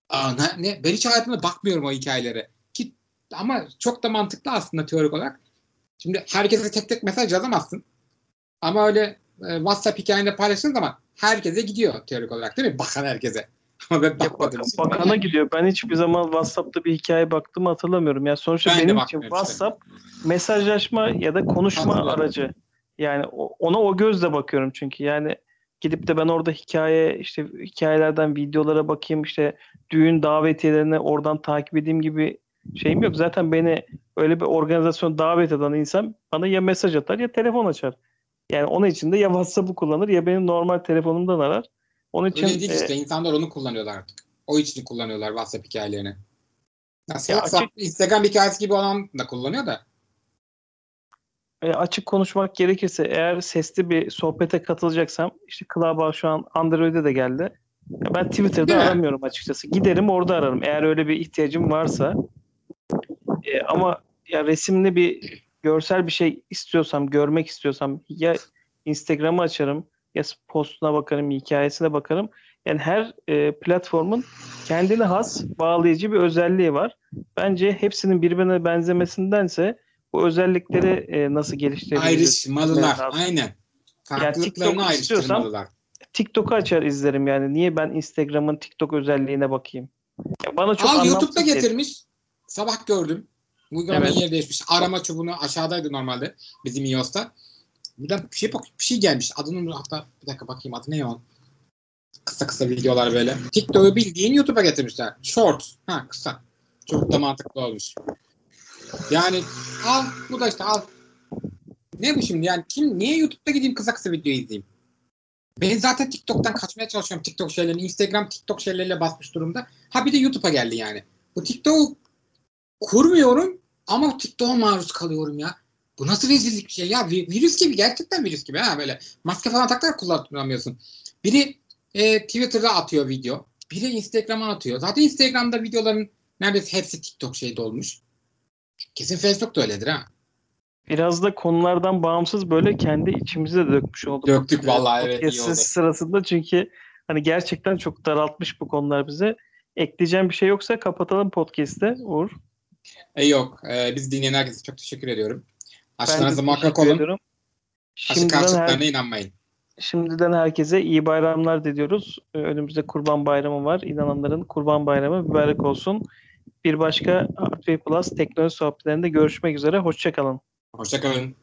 Aa, ne, ne? Ben hiç hayatımda bakmıyorum o hikayelere. Ki, ama çok da mantıklı aslında teorik olarak. Şimdi herkese tek tek mesaj yazamazsın. Ama öyle e, WhatsApp hikayende paylaştığın zaman herkese gidiyor teorik olarak değil mi? Bakan herkese. Ama ben bakmadım. Bak, bakana gidiyor. Ben hiçbir zaman WhatsApp'ta bir hikaye baktım hatırlamıyorum. Yani sonuçta ben benim için WhatsApp işte. mesajlaşma ya da konuşma aracı. Yani ona o gözle bakıyorum çünkü yani gidip de ben orada hikaye işte hikayelerden videolara bakayım işte düğün davetiyelerini oradan takip edeyim gibi şeyim yok. Zaten beni öyle bir organizasyon davet eden insan bana ya mesaj atar ya telefon açar. Yani onun için de ya WhatsApp'ı kullanır ya benim normal telefonumdan arar. Onun için Öyle değil e, işte insanlar onu kullanıyorlar artık. O için kullanıyorlar WhatsApp hikayelerini. Nasıl ya açık, Instagram hikayesi gibi olan da kullanıyor da. E, açık konuşmak gerekirse eğer sesli bir sohbete katılacaksam işte Clubhouse şu an Android'e de geldi. Ben Twitter'da aramıyorum açıkçası. Giderim orada ararım eğer öyle bir ihtiyacım varsa. E, ama ya resimli bir görsel bir şey istiyorsam, görmek istiyorsam ya Instagram'ı açarım ya postuna bakarım, hikayesine bakarım. Yani her e, platformun kendine has bağlayıcı bir özelliği var. Bence hepsinin birbirine benzemesindense bu özellikleri e, nasıl geliştirebiliriz? Ayrışmalılar. Aynen. Farklılıklarını yani ayrıştırmalılar. TikTok'u açar izlerim yani. Niye ben Instagram'ın TikTok özelliğine bakayım? Ya bana çok Al YouTube'da getirmiş. Sabah gördüm. Uygulamanın evet. yeri değişmiş. Arama çubuğunu aşağıdaydı normalde bizim iOS'ta. Buradan bir şey bak bir şey gelmiş. Adının hatta bir dakika bakayım adı ne o? Kısa kısa videolar böyle. TikTok'u bildiğin YouTube'a getirmişler. Short. Ha kısa. Çok da mantıklı olmuş. Yani al bu da işte al. Ne bu şimdi yani kim niye YouTube'da gideyim kısa kısa video izleyeyim? Ben zaten TikTok'tan kaçmaya çalışıyorum TikTok şeylerini. Instagram TikTok şeyleriyle basmış durumda. Ha bir de YouTube'a geldi yani. Bu TikTok'u kurmuyorum ama TikTok'a maruz kalıyorum ya. Bu nasıl rezillik bir şey ya? Vi- Virüs gibi gerçekten virüs gibi ha böyle. Maske falan takarak kullanamıyorsun. Biri e, Twitter'da atıyor video. Biri Instagram'a atıyor. Zaten Instagram'da videoların neredeyse hepsi TikTok şeyde olmuş. Kesin Facebook da öyledir ha. Biraz da konulardan bağımsız böyle kendi içimize de dökmüş olduk. Döktük vallahi, evet, iyi Podcast oldu. sırasında çünkü hani gerçekten çok daraltmış bu konular bize. Ekleyeceğim bir şey yoksa kapatalım podcast'te Uğur. E yok. E, biz dinleyen herkese çok teşekkür ediyorum. Aşklarınızı muhakkak olun. ediyorum. Şimdiden, her- inanmayın. şimdiden herkese iyi bayramlar diliyoruz. Ee, Önümüzde Kurban Bayramı var. İnananların Kurban Bayramı mübarek olsun. Bir başka Artway Plus teknoloji sohbetlerinde görüşmek üzere. Hoşçakalın. Hoşçakalın.